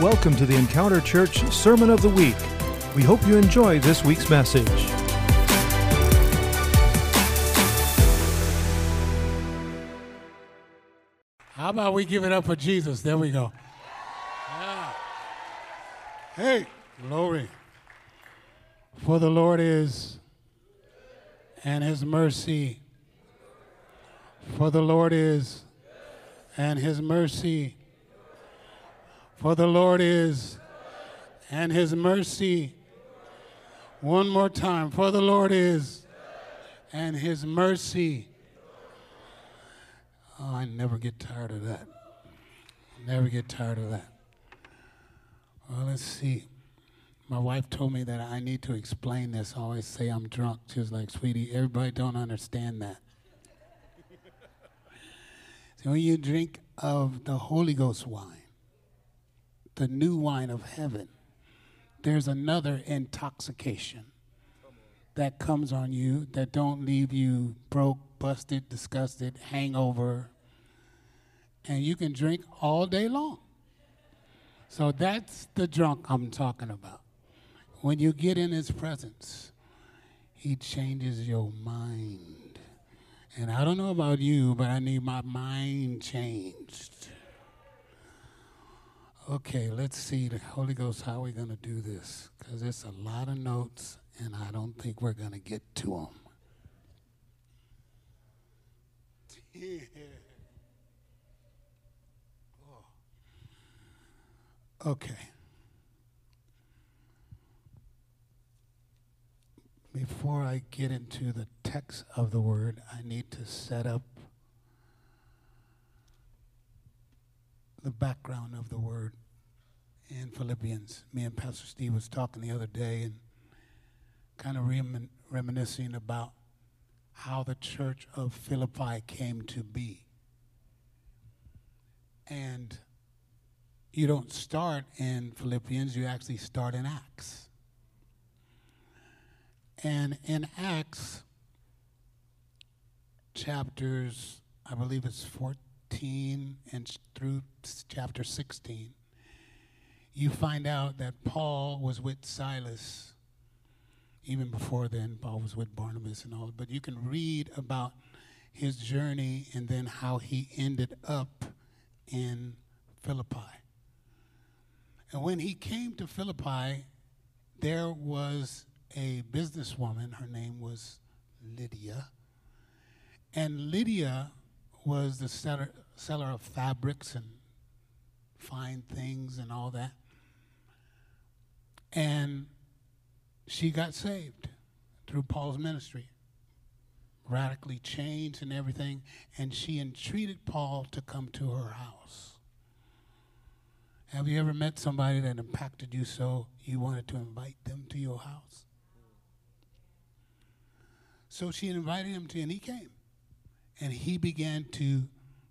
Welcome to the Encounter Church Sermon of the Week. We hope you enjoy this week's message. How about we give it up for Jesus? There we go. Yeah. Hey, glory. For the Lord is, and his mercy. For the Lord is, and his mercy. For the Lord is, and his mercy. One more time. For the Lord is, and his mercy. Oh, I never get tired of that. Never get tired of that. Well, let's see. My wife told me that I need to explain this. I always say I'm drunk. She was like, sweetie, everybody don't understand that. so when you drink of the Holy Ghost wine, the new wine of heaven, there's another intoxication that comes on you that don't leave you broke, busted, disgusted, hangover, and you can drink all day long. So that's the drunk I'm talking about. When you get in his presence, he changes your mind. And I don't know about you, but I need my mind changed. Okay, let's see the Holy Ghost, how are we going to do this? Because it's a lot of notes, and I don't think we're going to get to them. Yeah. Oh. Okay. Before I get into the text of the word, I need to set up the background of the word in Philippians. Me and Pastor Steve was talking the other day and kind of remin- reminiscing about how the church of Philippi came to be. And you don't start in Philippians, you actually start in Acts. And in Acts chapters, I believe it's 14 and through chapter 16, you find out that Paul was with Silas. Even before then, Paul was with Barnabas and all. But you can read about his journey and then how he ended up in Philippi. And when he came to Philippi, there was a businesswoman. Her name was Lydia. And Lydia was the seller, seller of fabrics and fine things and all that. And she got saved through Paul's ministry, radically changed and everything. And she entreated Paul to come to her house. Have you ever met somebody that impacted you so you wanted to invite them to your house? So she invited him to, and he came. And he began to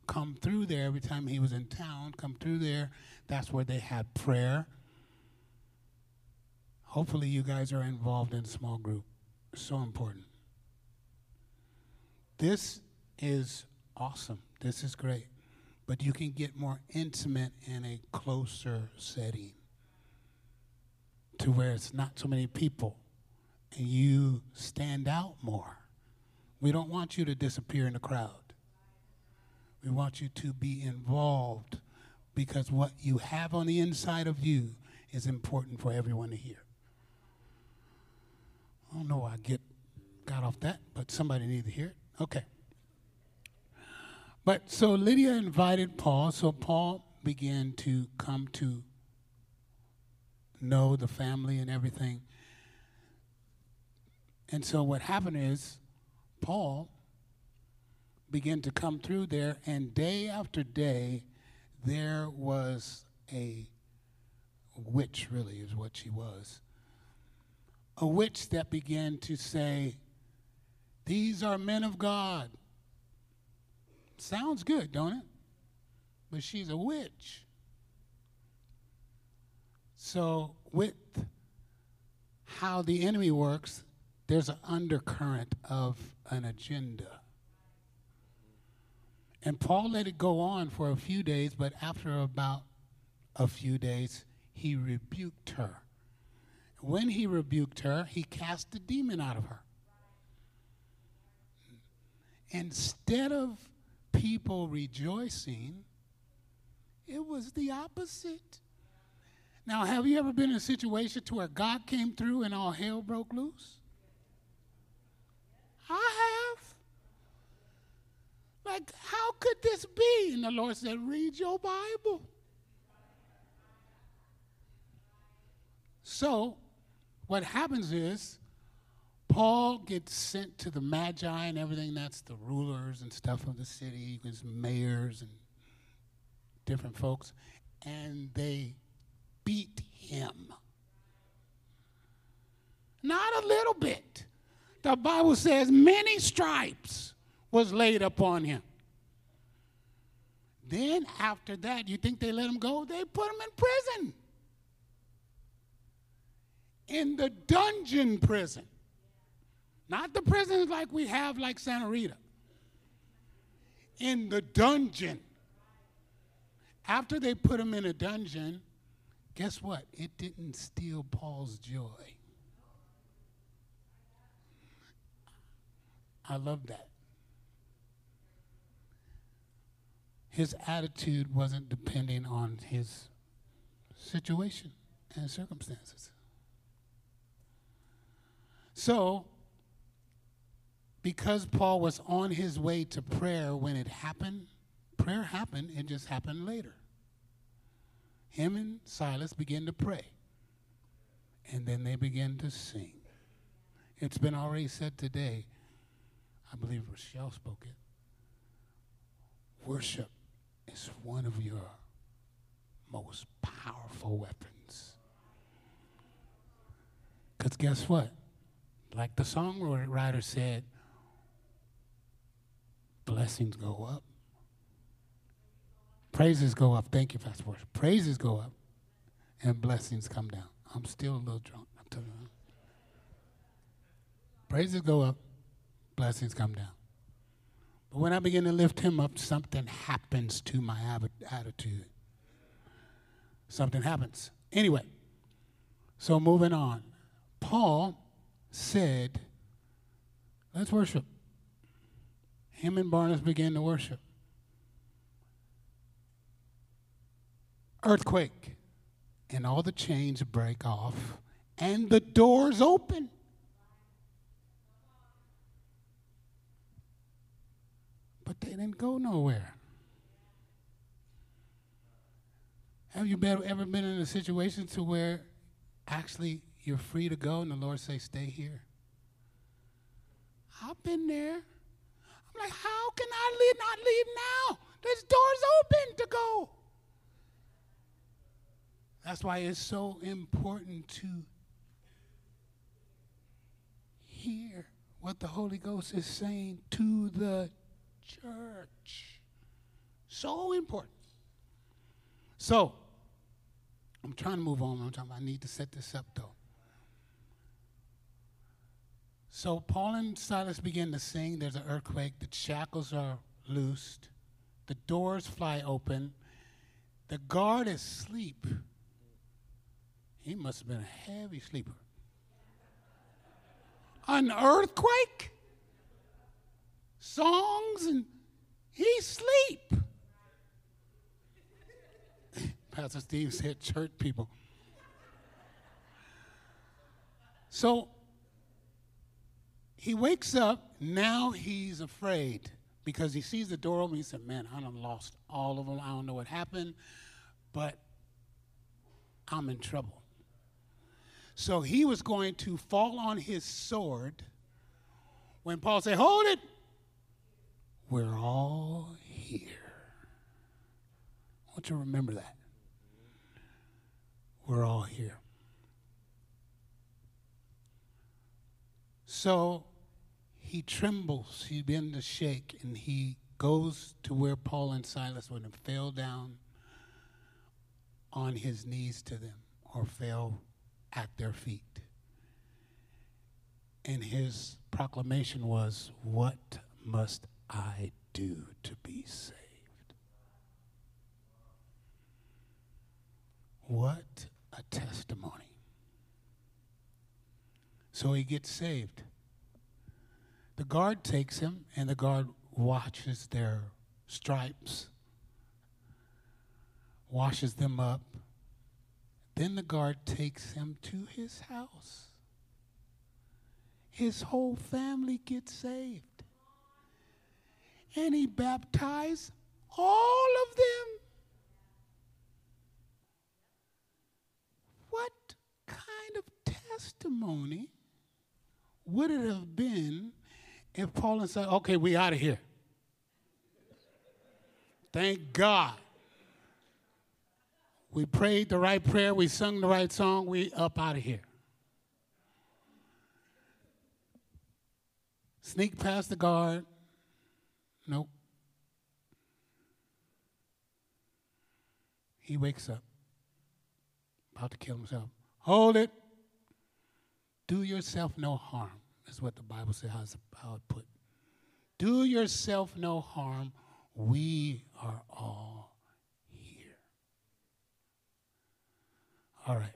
come through there every time he was in town, come through there. That's where they had prayer. Hopefully, you guys are involved in small group. So important. This is awesome. This is great. But you can get more intimate in a closer setting to where it's not so many people and you stand out more. We don't want you to disappear in the crowd. We want you to be involved because what you have on the inside of you is important for everyone to hear. I don't know why I get got off that, but somebody needs to hear it. Okay. But so Lydia invited Paul, so Paul began to come to know the family and everything. And so what happened is Paul began to come through there, and day after day, there was a witch, really, is what she was. A witch that began to say, These are men of God. Sounds good, don't it? But she's a witch. So, with how the enemy works, there's an undercurrent of an agenda. And Paul let it go on for a few days, but after about a few days, he rebuked her. When he rebuked her, he cast the demon out of her. Instead of people rejoicing, it was the opposite. Now, have you ever been in a situation to where God came through and all hell broke loose? I have. Like, how could this be? And the Lord said, Read your Bible. So, what happens is, Paul gets sent to the Magi and everything that's the rulers and stuff of the city, his mayors and different folks, and they beat him. Not a little bit. The Bible says many stripes was laid upon him. Then after that, you think they let him go? They put him in prison. In the dungeon prison. Not the prisons like we have like Santa Rita. In the dungeon. After they put him in a dungeon, guess what? It didn't steal Paul's joy. I love that. His attitude wasn't depending on his situation and circumstances. So, because Paul was on his way to prayer when it happened, prayer happened, it just happened later. Him and Silas began to pray, and then they began to sing. It's been already said today, I believe Rochelle spoke it. Worship is one of your most powerful weapons. Because guess what? Like the songwriter said, blessings go up. Praises go up. Thank you, Pastor Worship. Praises go up and blessings come down. I'm still a little drunk. Praises go up, blessings come down. But when I begin to lift him up, something happens to my attitude. Something happens. Anyway, so moving on. Paul said, Let's worship. Him and Barnabas began to worship. Earthquake, and all the chains break off, and the doors open. But they didn't go nowhere. Have you ever been in a situation to where actually you're free to go and the Lord say, stay here? I've been there. I'm like, how can I leave, not leave now? There's doors open to go. That's why it's so important to hear what the Holy Ghost is saying to the church. So important. So, I'm trying to move on. I'm talking I need to set this up though. So Paul and Silas begin to sing. There's an earthquake. The shackles are loosed. The doors fly open. The guard is asleep. He must have been a heavy sleeper. An earthquake? Songs and he sleep. Pastor Steve said church people. So he wakes up, now he's afraid because he sees the door open. He said, Man, I done lost all of them. I don't know what happened, but I'm in trouble. So he was going to fall on his sword when Paul said, Hold it. We're all here. I want you to remember that. We're all here. So he trembles, he begins to shake, and he goes to where Paul and Silas would have fell down on his knees to them or fell at their feet. And his proclamation was, What must I do to be saved? What a testimony. So he gets saved. The guard takes him, and the guard washes their stripes, washes them up. Then the guard takes him to his house. His whole family gets saved. And he baptized all of them. What kind of testimony would it have been if Paul and said, okay, we out of here? Thank God. We prayed the right prayer, we sung the right song, we up out of here. Sneak past the guard. Nope. He wakes up, about to kill himself. Hold it. Do yourself no harm. That's what the Bible says, how it put. Do yourself no harm. We are all here. All right.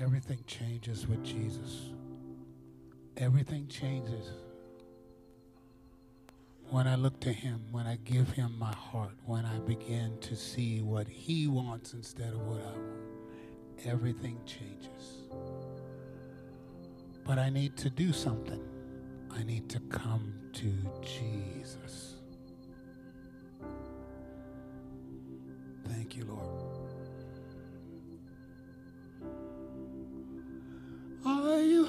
Everything changes with Jesus. Everything changes when I look to Him, when I give Him my heart, when I begin to see what He wants instead of what I want. Everything changes. But I need to do something. I need to come to Jesus. Thank you, Lord.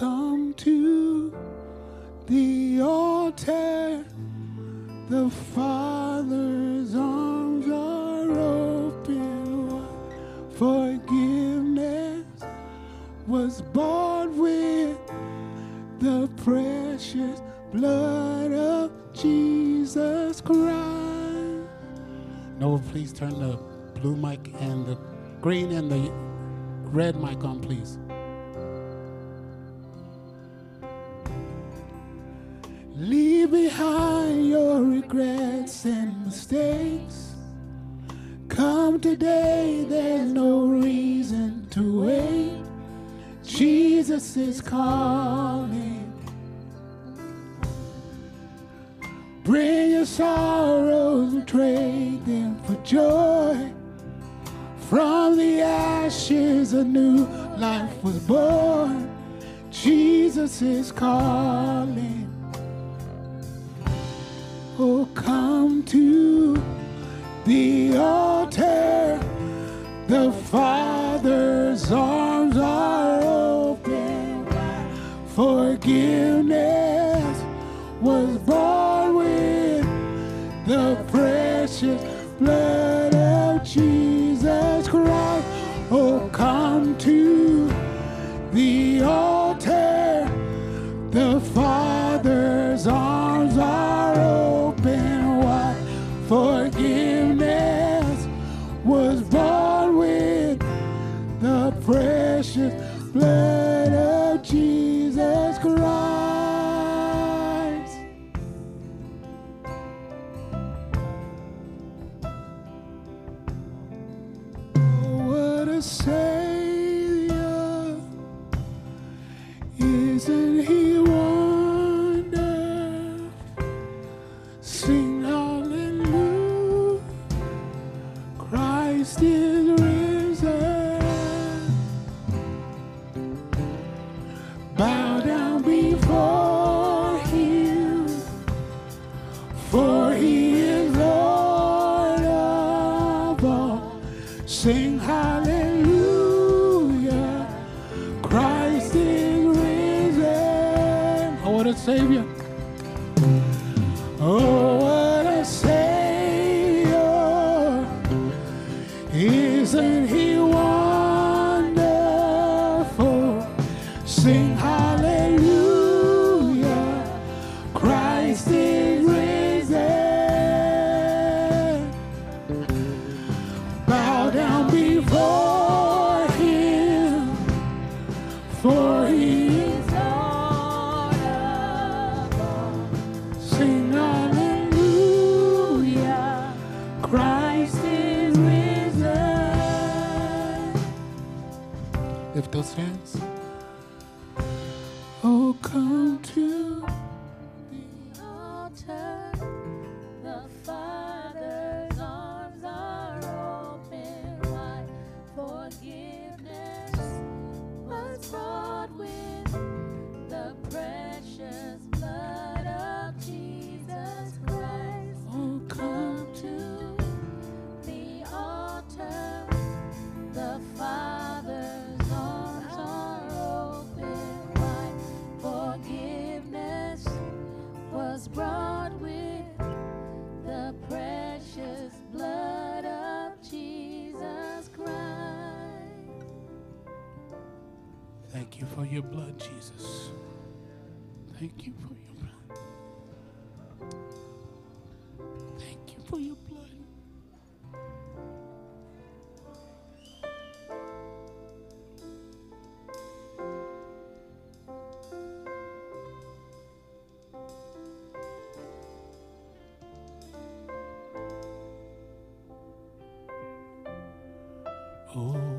Come to the altar. The Father's arms are open. Forgiveness was bought with the precious blood of Jesus Christ. No, please turn the blue mic and the green and the red mic on, please. Behind your regrets and mistakes. Come today, there's no reason to wait. Jesus is calling. Bring your sorrows and trade them for joy. From the ashes, a new life was born. Jesus is calling. Oh, come to the altar. The Father's arms are open. Forgiveness was born with the precious blood of Jesus Christ. Oh, come Jesus. Thank you for your blood. Thank you for your blood. Oh.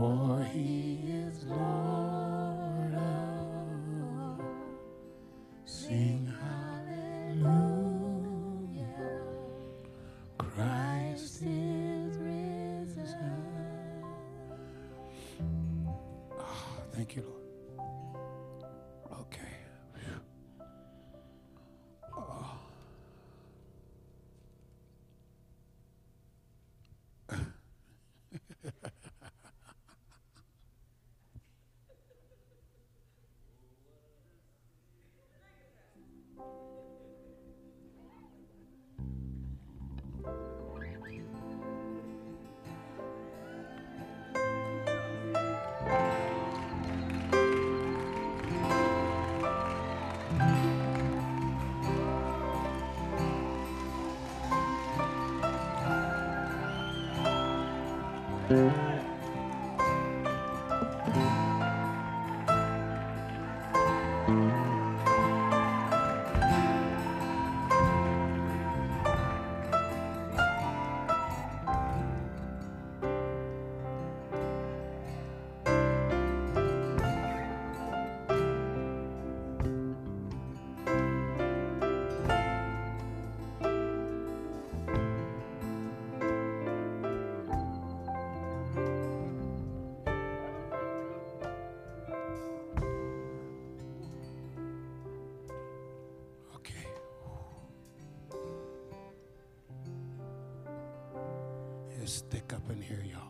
for he is Lord of Sing hallelujah, Christ is risen. Oh, thank you, Lord. here, y'all.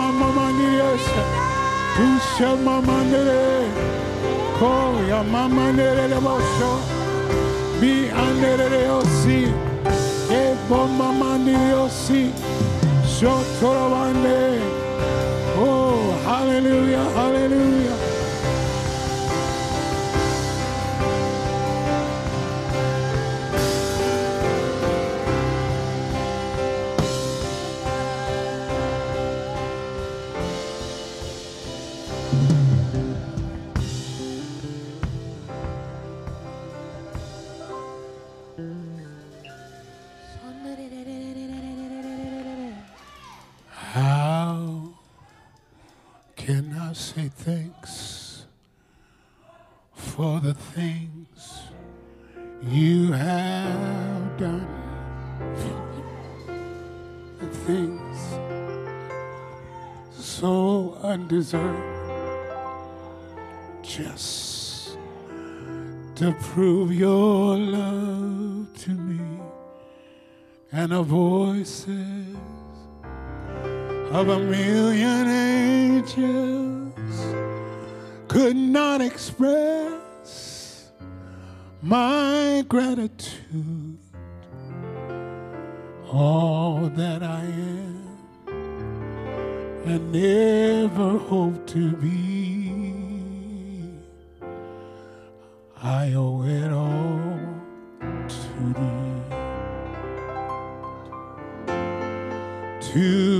mamandiriasa tusha mamandere koya mamandere lebosho bi andere osi e bom mamandiri osi shotoravande oh hallelujah hallelujah. Say thanks for the things you have done? The things so undeserved, just to prove your love to me. And a voice of a million angels could not express my gratitude. All that I am and never hope to be, I owe it all to thee. To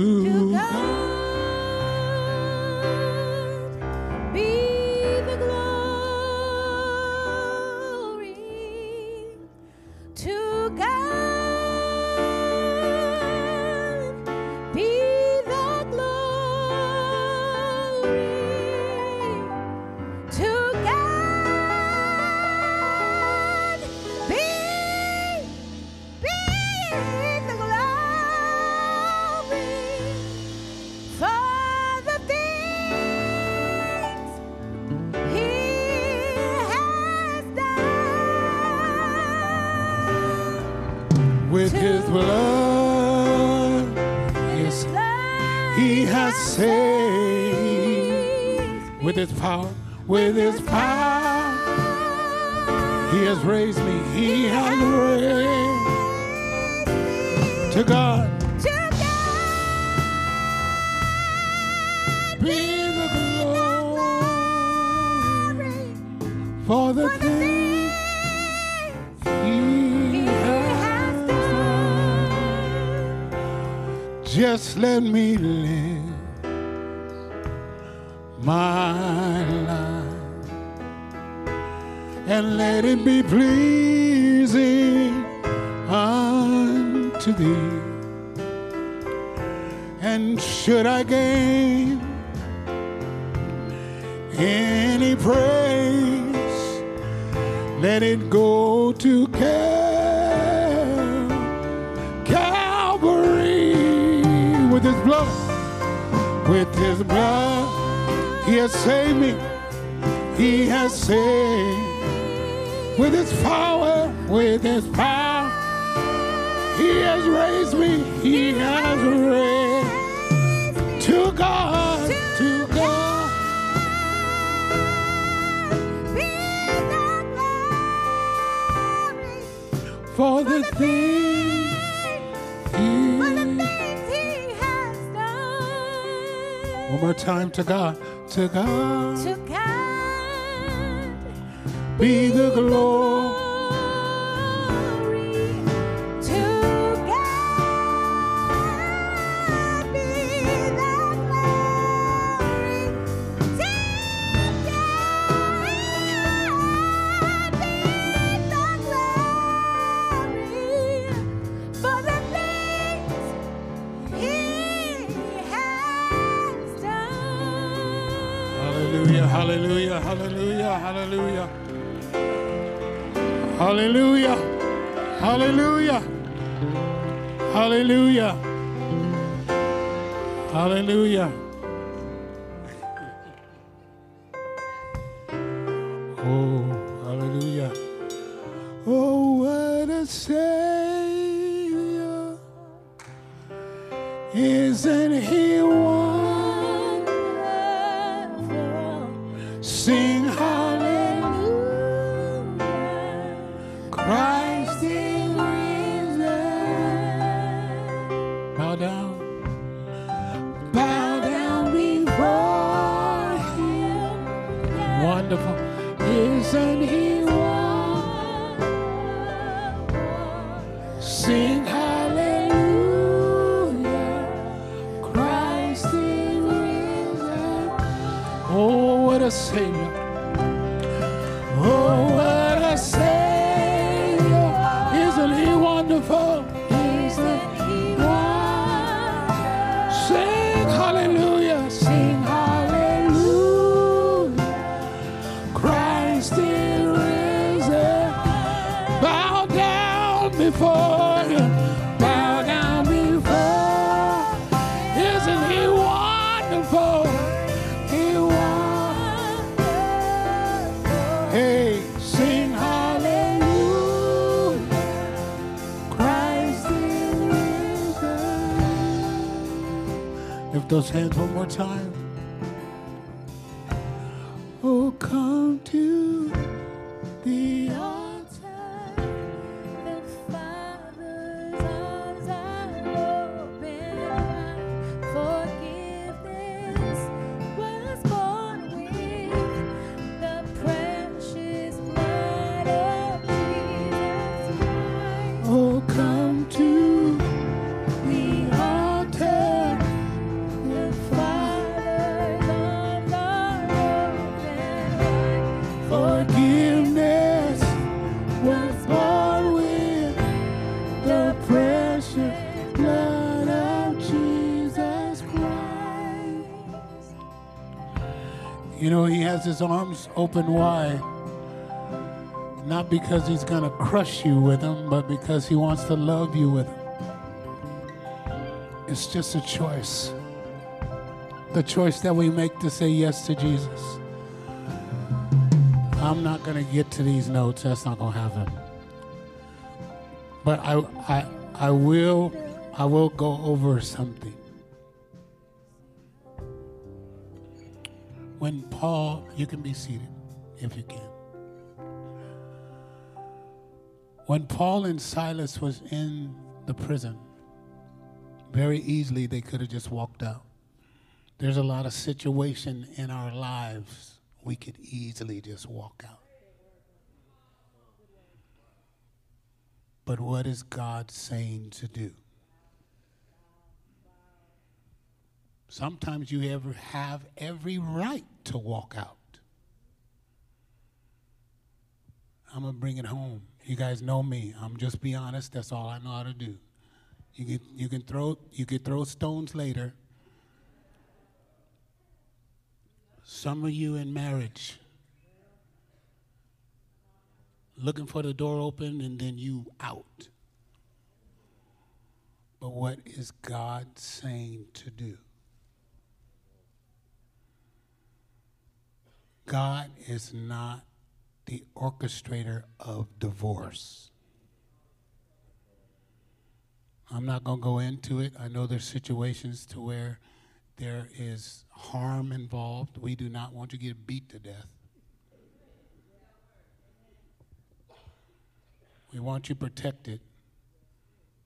let it go to Cal- Calvary with his blood. With his blood, he has saved me. He has saved with his power, with his power. He has raised me. He has raised to God, For the things for the he things He has done. One more time to God, to God To God be the glory. Those hands one more time. Has his arms open wide, not because he's going to crush you with them, but because he wants to love you with them. It's just a choice. The choice that we make to say yes to Jesus. I'm not going to get to these notes. That's not going to happen. But I, I, I will, I will go over something. When Paul, you can be seated if you can. When Paul and Silas was in the prison, very easily they could have just walked out. There's a lot of situation in our lives we could easily just walk out. But what is God saying to do? Sometimes you ever have every right to walk out. I'm gonna bring it home. You guys know me. I'm just be honest. That's all I know how to do. You can you can throw you can throw stones later. Some of you in marriage looking for the door open and then you out. But what is God saying to do? God is not the orchestrator of divorce. I'm not going to go into it. I know there's situations to where there is harm involved. We do not want you to get beat to death. We want you protected,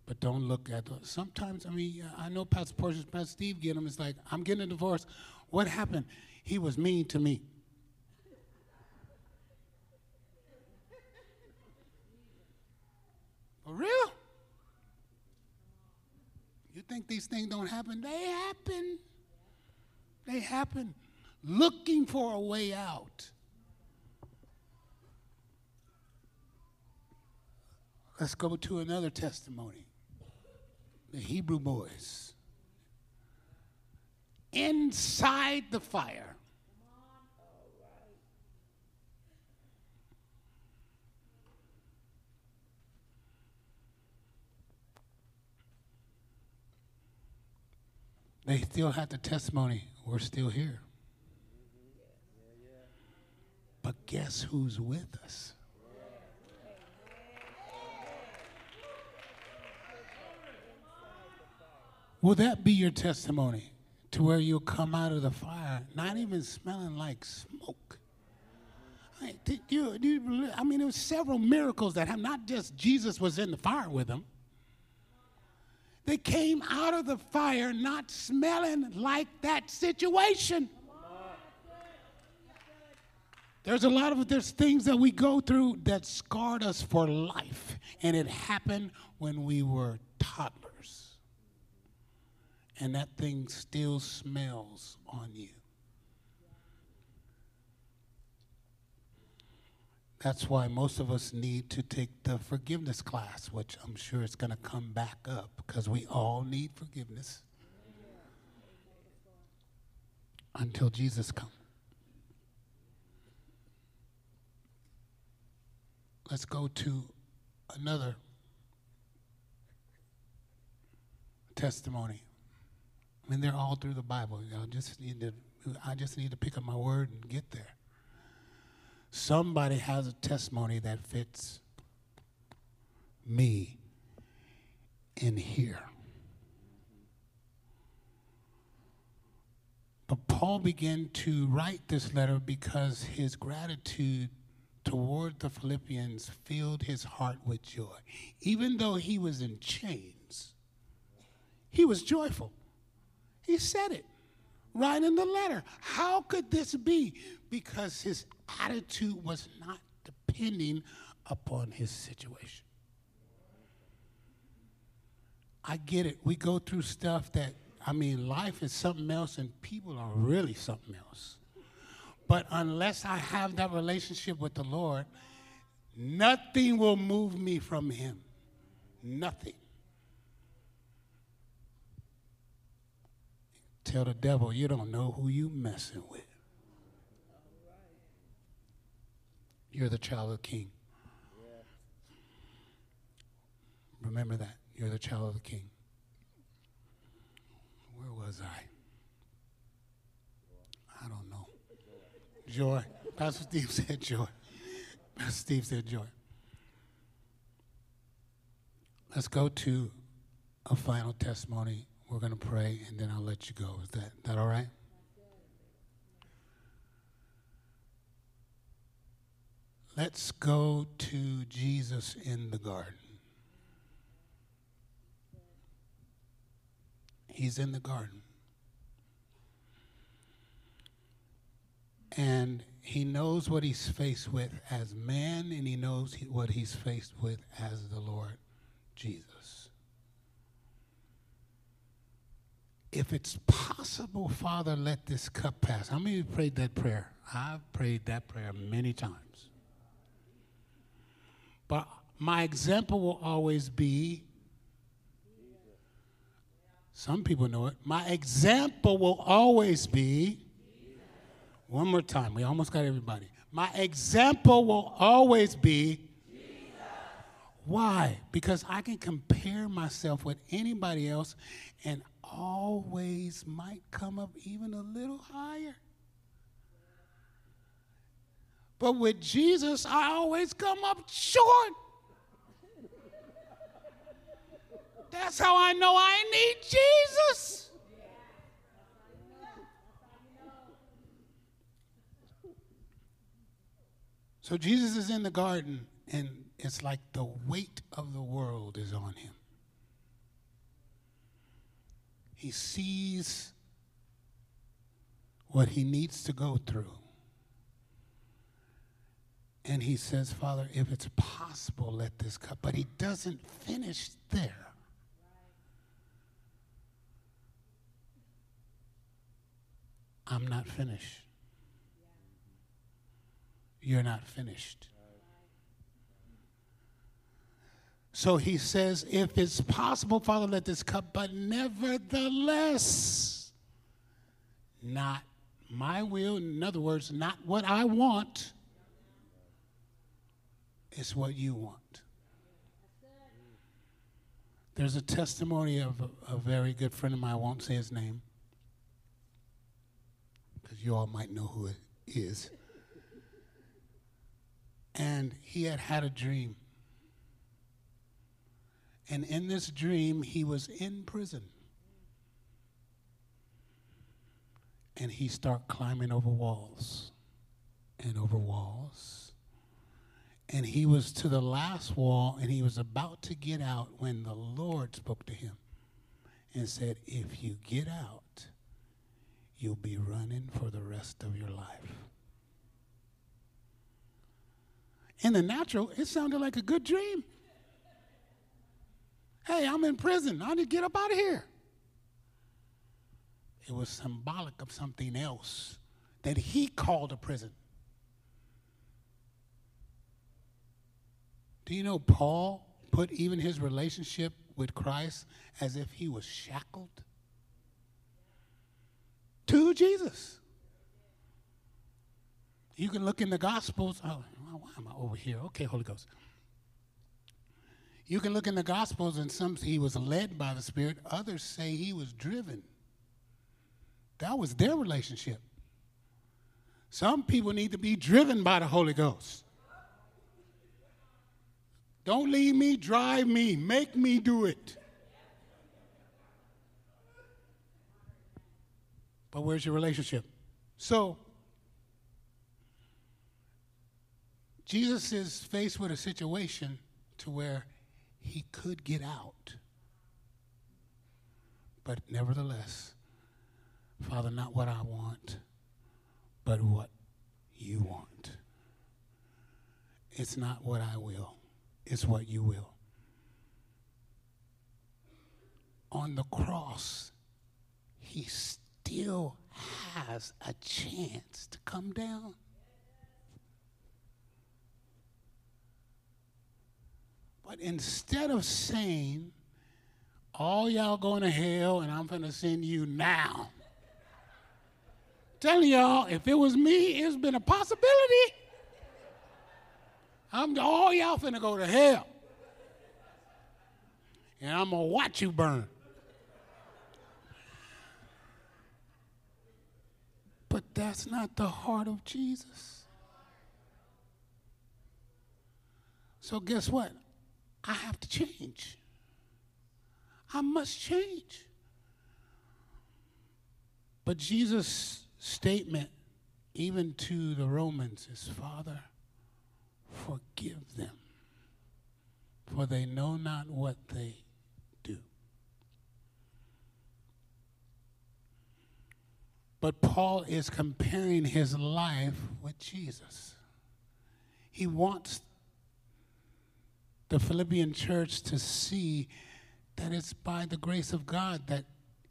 but don't look at. The, sometimes, I mean, I know Pastor Portia, Pastor Steve get them. It's like I'm getting a divorce. What happened? He was mean to me. Oh, for real? You think these things don't happen? They happen. They happen. Looking for a way out. Let's go to another testimony. The Hebrew boys. Inside the fire. They still had the testimony, we're still here. But guess who's with us? Will that be your testimony to where you'll come out of the fire not even smelling like smoke? I, did you, do you I mean, there were several miracles that have not just Jesus was in the fire with them. They came out of the fire not smelling like that situation. There's a lot of there's things that we go through that scarred us for life, and it happened when we were toddlers. And that thing still smells on you. That's why most of us need to take the forgiveness class, which I'm sure is going to come back up because we all need forgiveness until Jesus comes. Let's go to another testimony. I mean, they're all through the Bible. You know, just need to, I just need to pick up my word and get there. Somebody has a testimony that fits me in here. But Paul began to write this letter because his gratitude toward the Philippians filled his heart with joy. Even though he was in chains, he was joyful. He said it right in the letter. How could this be? Because his attitude was not depending upon his situation. I get it. We go through stuff that, I mean, life is something else and people are really something else. But unless I have that relationship with the Lord, nothing will move me from him. Nothing. Tell the devil you don't know who you messing with. You're the child of the king. Remember that. You're the child of the king. Where was I? I don't know. Joy. Pastor Steve said joy. Pastor Steve said joy. Let's go to a final testimony. We're going to pray and then I'll let you go. Is that, that all right? Let's go to Jesus in the garden. He's in the garden. And he knows what he's faced with as man, and he knows he, what he's faced with as the Lord Jesus. If it's possible, Father, let this cup pass. How many of you prayed that prayer? I've prayed that prayer many times. My example will always be some people know it. My example will always be one more time. We almost got everybody. My example will always be why? Because I can compare myself with anybody else and always might come up even a little higher. But with Jesus, I always come up short. That's how I know I need Jesus. So Jesus is in the garden, and it's like the weight of the world is on him. He sees what he needs to go through. And he says, Father, if it's possible, let this cup. But he doesn't finish there. I'm not finished. You're not finished. So he says, if it's possible, Father, let this cup, but nevertheless, not my will, in other words, not what I want, it's what you want. There's a testimony of a, a very good friend of mine, I won't say his name, you all might know who it is. And he had had a dream. And in this dream, he was in prison. And he started climbing over walls and over walls. And he was to the last wall and he was about to get out when the Lord spoke to him and said, If you get out, you'll be running for the rest of your life. In the natural, it sounded like a good dream. Hey, I'm in prison. I need to get up out of here. It was symbolic of something else that he called a prison. Do you know Paul put even his relationship with Christ as if he was shackled Jesus? You can look in the Gospels. Oh, why am I over here? Okay, Holy Ghost. You can look in the Gospels, and some he was led by the Spirit. Others say he was driven. That was their relationship. Some people need to be driven by the Holy Ghost. Don't leave me, drive me, make me do it. But where's your relationship? So, Jesus is faced with a situation to where he could get out. But nevertheless, Father, not what I want, but what you want. It's not what I will, it's what you will. On the cross, he still has a chance to come down. But instead of saying, all y'all going to hell and I'm going to send you now. Telling y'all, if it was me, it's been a possibility. I'm all y'all finna go to hell. And I'm gonna watch you burn. But that's not the heart of Jesus. So guess what? I have to change. I must change. But Jesus' statement, even to the Romans, is Father, forgive them, for they know not what they do. But Paul is comparing his life with Jesus. He wants the Philippian church to see that it's by the grace of God that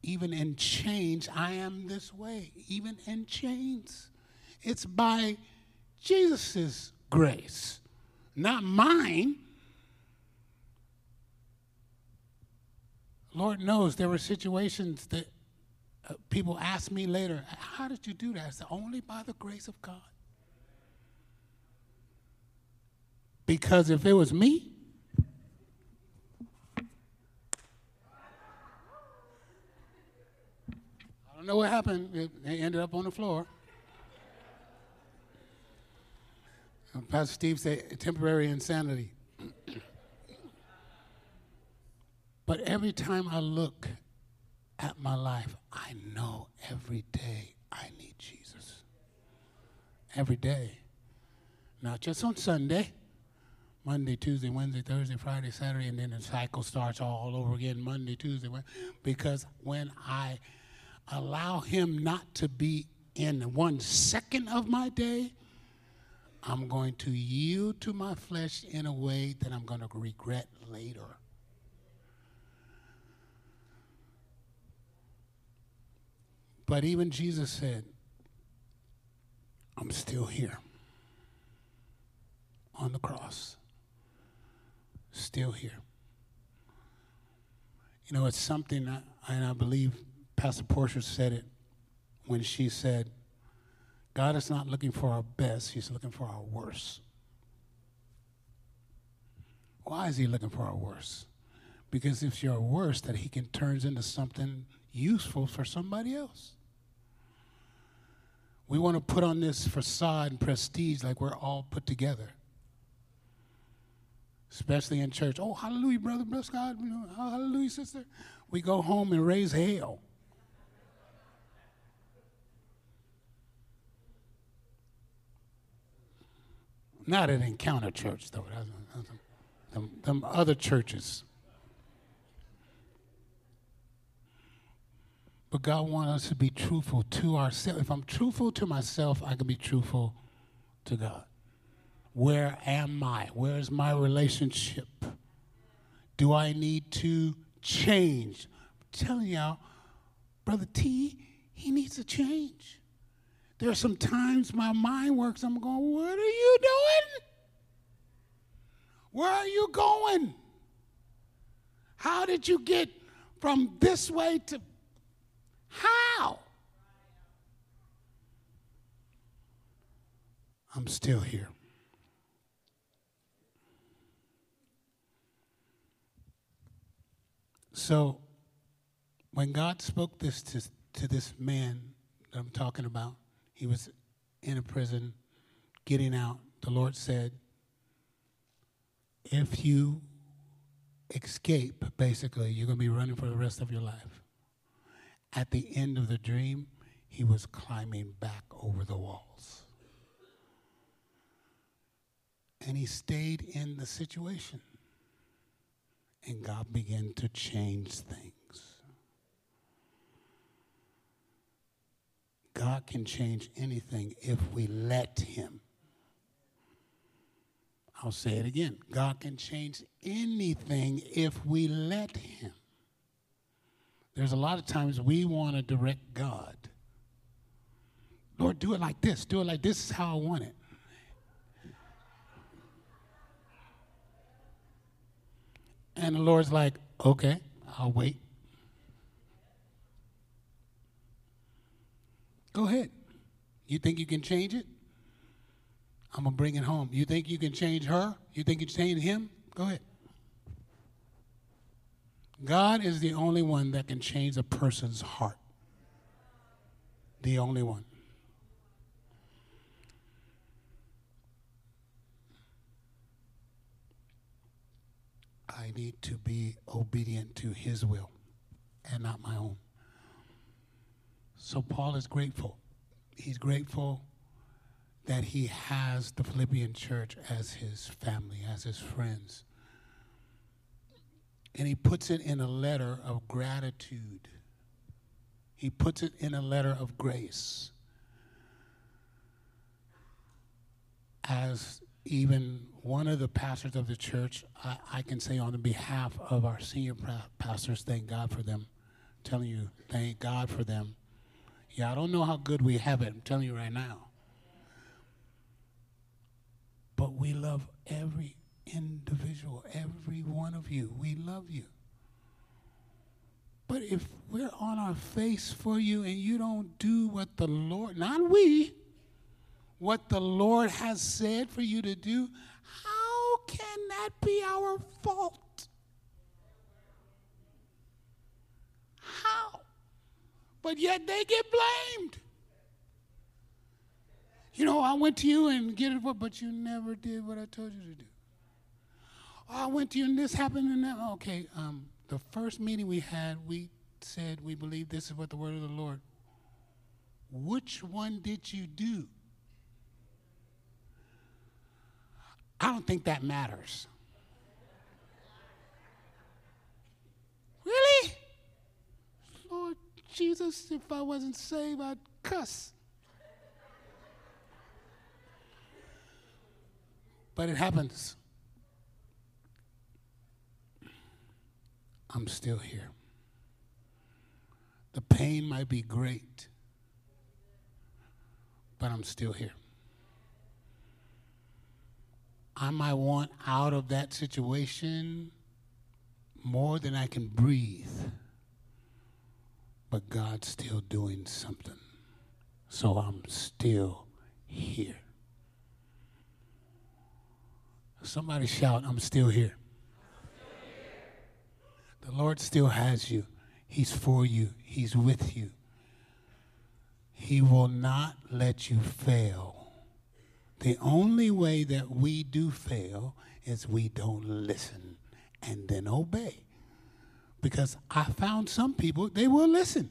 even in chains, I am this way, even in chains. It's by Jesus' grace, not mine. Lord knows there were situations that uh, people ask me later, How did you do that? I said, Only by the grace of God. Because if it was me, I don't know what happened. It, they ended up on the floor. And Pastor Steve said temporary insanity. but every time I look at my life, I know every day I need Jesus. Every day. Not just on Sunday. Monday, Tuesday, Wednesday, Thursday, Friday, Saturday, and then the cycle starts all over again Monday, Tuesday. Because when I allow Him not to be in one second of my day, I'm going to yield to my flesh in a way that I'm going to regret later. But even Jesus said, I'm still here on the cross. Still here. You know, it's something, and I believe Pastor Portia said it when she said, God is not looking for our best, He's looking for our worst. Why is He looking for our worst? Because if you're worst, that He can turn into something useful for somebody else. We want to put on this facade and prestige like we're all put together. Especially in church. Oh, hallelujah, brother, bless God. Know, oh, hallelujah, sister. We go home and raise hell. Not at Encounter Church, though. Them, them other churches. But God wants us to be truthful to ourselves. If I'm truthful to myself, I can be truthful to God. Where am I? Where is my relationship? Do I need to change? I'm telling y'all, Brother T, he needs to change. There are some times my mind works, I'm going, What are you doing? Where are you going? How did you get from this way to how? I'm still here. So, when God spoke this to, to this man that I'm talking about, he was in a prison, getting out. The Lord said, If you escape, basically, you're going to be running for the rest of your life. At the end of the dream, he was climbing back over the walls. And he stayed in the situation. And God began to change things. God can change anything if we let Him. I'll say it again. God can change anything if we let Him. There's a lot of times we want to direct God. Lord, do it like this. Do it like this is how I want it. And the Lord's like, okay, I'll wait. Go ahead. You think you can change it? I'm going to bring it home. You think you can change her? You think you can change him? Go ahead. God is the only one that can change a person's heart. The only one. I need to be obedient to his will and not my own. So Paul is grateful. He's grateful that he has the Philippian church as his family, as his friends. And he puts it in a letter of gratitude. He puts it in a letter of grace. As even one of the pastors of the church, I, I can say on behalf of our senior pa- pastors, thank God for them. I'm telling you, thank God for them. Yeah, I don't know how good we have it. I'm telling you right now. But we love every individual, every one of you. We love you. But if we're on our face for you and you don't do what the Lord, not we, what the Lord has said for you to do, how can that be our fault? How? But yet they get blamed. You know, I went to you and get it, but you never did what I told you to do. Oh, I went to you and this happened and that. Okay, um, the first meeting we had, we said we believe this is what the word of the Lord. Which one did you do? I don't think that matters. Really? Lord Jesus, if I wasn't saved, I'd cuss. But it happens. I'm still here. The pain might be great, but I'm still here. I might want out of that situation more than I can breathe, but God's still doing something. So I'm still here. Somebody shout, I'm still here. The Lord still has you. He's for you. He's with you. He will not let you fail. The only way that we do fail is we don't listen and then obey. Because I found some people, they will listen,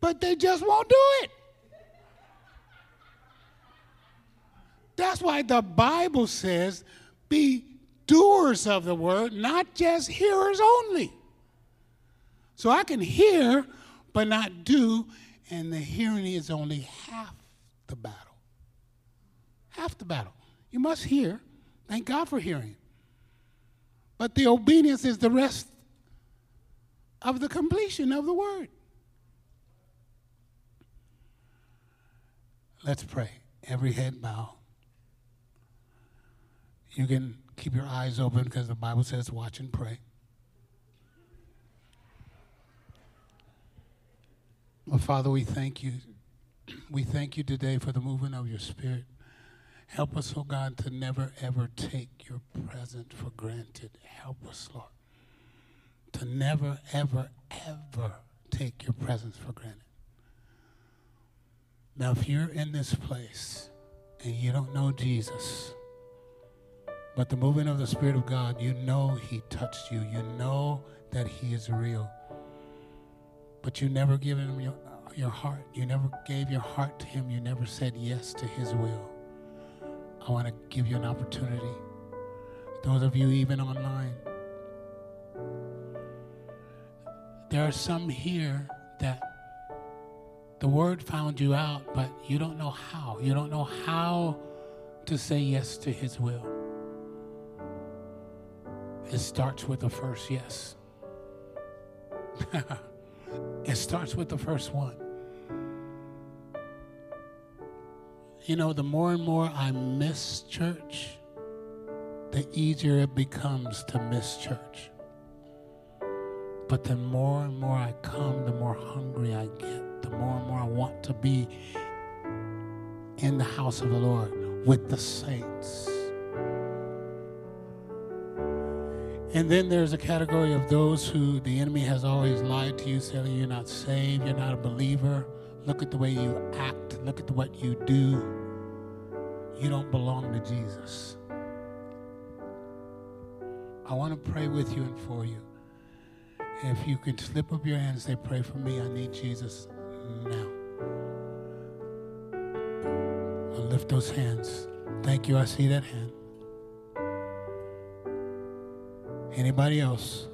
but they just won't do it. That's why the Bible says, be doers of the word, not just hearers only. So I can hear, but not do, and the hearing is only half the battle. Half the battle. You must hear. Thank God for hearing. But the obedience is the rest of the completion of the word. Let's pray. Every head bow. You can keep your eyes open because the Bible says watch and pray. Well, Father, we thank you. We thank you today for the movement of your spirit. Help us, oh God, to never ever take your presence for granted. Help us, Lord, to never ever ever take your presence for granted. Now, if you're in this place and you don't know Jesus, but the movement of the Spirit of God, you know He touched you. You know that He is real. But you never given Him your, your heart. You never gave your heart to Him. You never said yes to His will. I want to give you an opportunity. Those of you even online, there are some here that the word found you out, but you don't know how. You don't know how to say yes to His will. It starts with the first yes. it starts with the first one. You know, the more and more I miss church, the easier it becomes to miss church. But the more and more I come, the more hungry I get, the more and more I want to be in the house of the Lord with the saints. And then there's a category of those who the enemy has always lied to you, saying you're not saved, you're not a believer. Look at the way you act, look at what you do. You don't belong to Jesus. I want to pray with you and for you. If you can slip up your hand and say, Pray for me, I need Jesus now. I'll lift those hands. Thank you. I see that hand. Anybody else?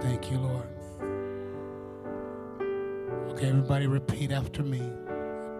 Thank you, Lord. Okay, everybody repeat after me.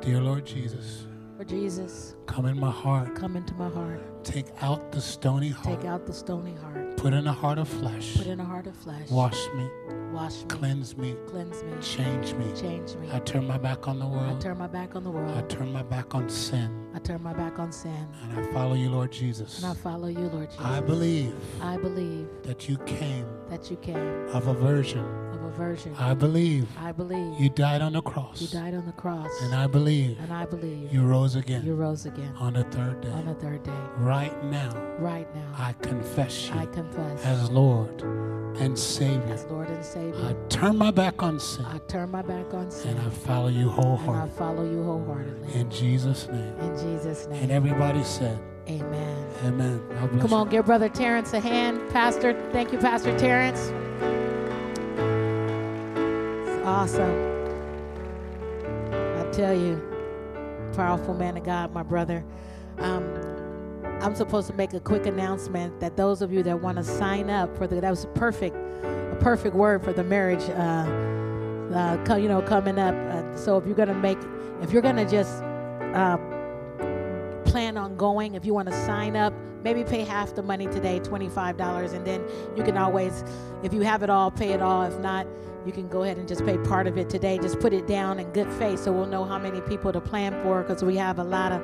Dear Lord Jesus, Lord Jesus, come in my heart. come into my heart. Take out the stony heart. Take out the stony heart. Put in a heart of flesh. Put in a heart of flesh. Wash me. Wash me. Cleanse me. Cleanse me. Change me. Change me. I turn my back on the world. I turn my back on the world. I turn my back on sin. I turn my back on sin. And I follow you, Lord Jesus. And I follow you, Lord Jesus. I believe I believe that you came that you came of a virgin. A virgin. I believe I believe you died on the cross. you died on the cross. And I believe And I believe you rose again you rose again on the third day. on the third day. Right now, Right now, I confess you I confess as Lord and Savior. as Lord and Savior. I turn my back on sin I turn my back on sin. and I follow you wholeheartedly. And I follow you wholeheartedly. In Jesus' name. In Jesus' name. And everybody said, Amen. Amen. Come you. on, give Brother Terrance a hand. Pastor, thank you, Pastor Terrance. Awesome. I tell you, powerful man of God, my brother. Um, I'm supposed to make a quick announcement that those of you that want to sign up for the that was a perfect, a perfect word for the marriage. Uh, uh, co- you know, coming up. Uh, so if you're gonna make, if you're gonna just uh, plan on going, if you want to sign up, maybe pay half the money today, $25, and then you can always, if you have it all, pay it all. If not, you can go ahead and just pay part of it today. Just put it down in good faith so we'll know how many people to plan for because we have a lot of.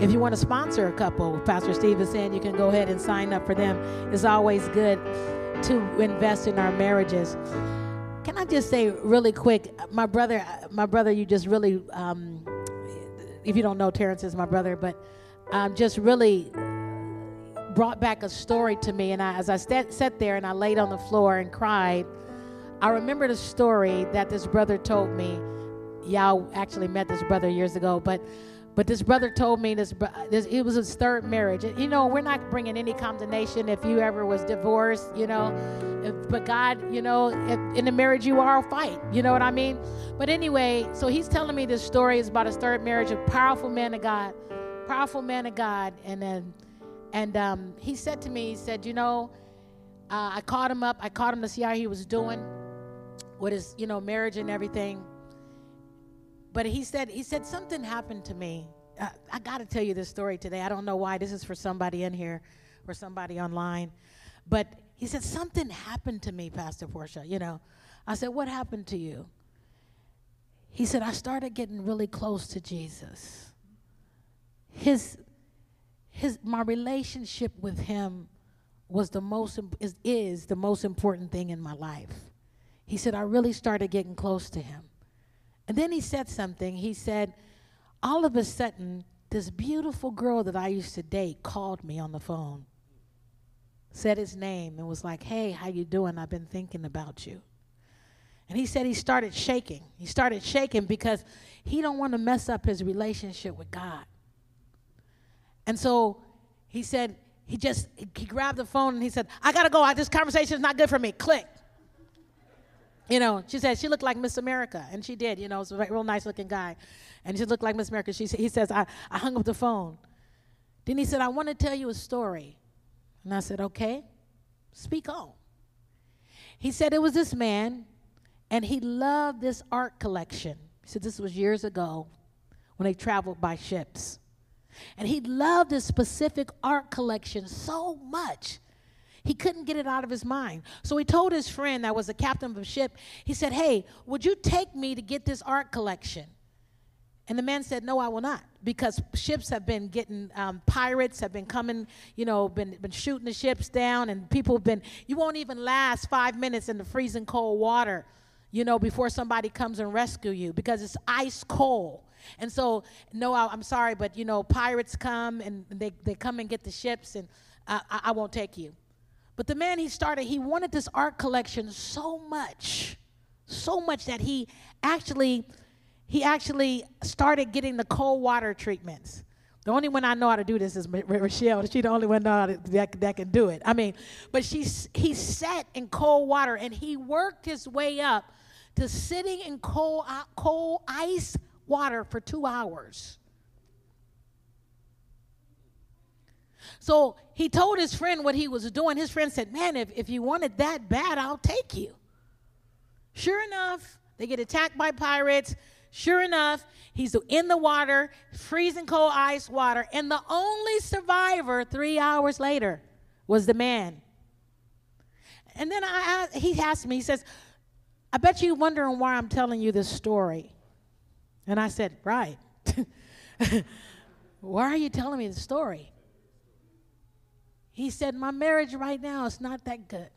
If you want to sponsor a couple, Pastor Steve is saying you can go ahead and sign up for them. It's always good to invest in our marriages. Can I just say really quick, my brother, my brother, you just really, um, if you don't know, Terrance is my brother, but um, just really brought back a story to me. And I, as I sat, sat there and I laid on the floor and cried, I remember the story that this brother told me. Y'all actually met this brother years ago, but but this brother told me this, this it was his third marriage. And, you know, we're not bringing any condemnation if you ever was divorced, you know. If, but God, you know, if in the marriage you are fight. You know what I mean? But anyway, so he's telling me this story is about his third marriage, a powerful man of God, powerful man of God, and then and um, he said to me, he said, you know, uh, I called him up. I called him to see how he was doing with his, you know, marriage and everything. But he said, he said something happened to me. Uh, I got to tell you this story today. I don't know why. This is for somebody in here or somebody online. But he said something happened to me, Pastor Portia. You know, I said, what happened to you? He said, I started getting really close to Jesus. His, his, my relationship with him was the most is, is the most important thing in my life. He said, I really started getting close to him. And then he said something. He said, all of a sudden, this beautiful girl that I used to date called me on the phone, said his name, and was like, "Hey, how you doing? I've been thinking about you." And he said he started shaking. He started shaking because he don't want to mess up his relationship with God. And so he said he just he grabbed the phone and he said, "I gotta go. I, this conversation is not good for me." Click. You know, she said she looked like Miss America, and she did. You know, was a real nice looking guy, and she looked like Miss America. She he says, I, I hung up the phone. Then he said, I want to tell you a story, and I said, Okay, speak on. He said it was this man, and he loved this art collection. He said this was years ago when they traveled by ships. And he loved this specific art collection so much, he couldn't get it out of his mind. So he told his friend that was the captain of a ship, he said, Hey, would you take me to get this art collection? And the man said, No, I will not, because ships have been getting, um, pirates have been coming, you know, been, been shooting the ships down, and people have been, you won't even last five minutes in the freezing cold water, you know, before somebody comes and rescue you, because it's ice cold. And so, no, I, I'm sorry, but, you know, pirates come and they, they come and get the ships, and I, I won't take you. But the man he started, he wanted this art collection so much, so much that he actually he actually started getting the cold water treatments. The only one I know how to do this is Rochelle. She's the only one to, that, that can do it. I mean, but she's, he sat in cold water and he worked his way up to sitting in cold, uh, cold ice water for two hours. So he told his friend what he was doing. His friend said, Man, if, if you want it that bad, I'll take you. Sure enough, they get attacked by pirates. Sure enough, he's in the water, freezing cold ice water, and the only survivor three hours later was the man. And then I, asked- he asked me, he says, I bet you're wondering why I'm telling you this story. And I said, Right. why are you telling me the story? He said, My marriage right now is not that good.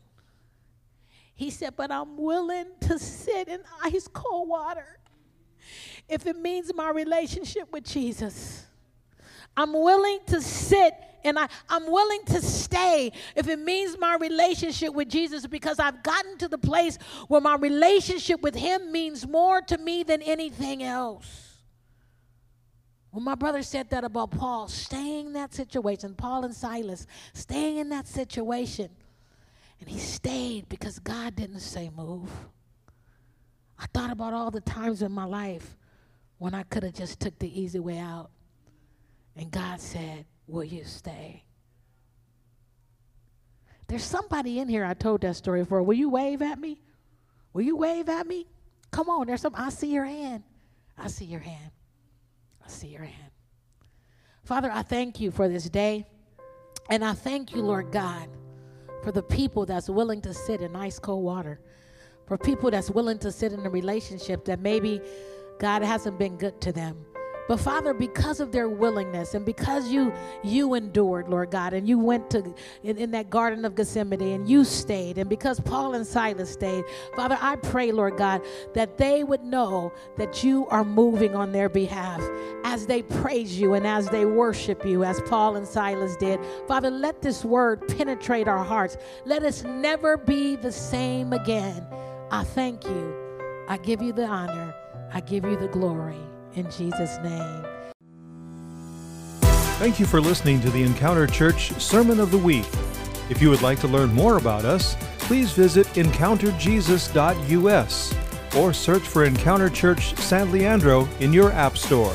He said, But I'm willing to sit in ice cold water if it means my relationship with Jesus. I'm willing to sit and I, I'm willing to stay if it means my relationship with Jesus because I've gotten to the place where my relationship with Him means more to me than anything else. When my brother said that about Paul, staying in that situation, Paul and Silas, staying in that situation, and he stayed because God didn't say move. I thought about all the times in my life when I could have just took the easy way out. And God said, Will you stay? There's somebody in here I told that story for. Will you wave at me? Will you wave at me? Come on, there's some. I see your hand. I see your hand. I see your hand. Father, I thank you for this day. And I thank you, Lord God, for the people that's willing to sit in ice cold water, for people that's willing to sit in a relationship that maybe God hasn't been good to them. But Father, because of their willingness and because you you endured, Lord God, and you went to in, in that garden of Gethsemane and you stayed, and because Paul and Silas stayed, Father, I pray, Lord God, that they would know that you are moving on their behalf as they praise you and as they worship you, as Paul and Silas did. Father, let this word penetrate our hearts. Let us never be the same again. I thank you. I give you the honor. I give you the glory. In Jesus' name. Thank you for listening to the Encounter Church Sermon of the Week. If you would like to learn more about us, please visit encounterjesus.us or search for Encounter Church San Leandro in your App Store.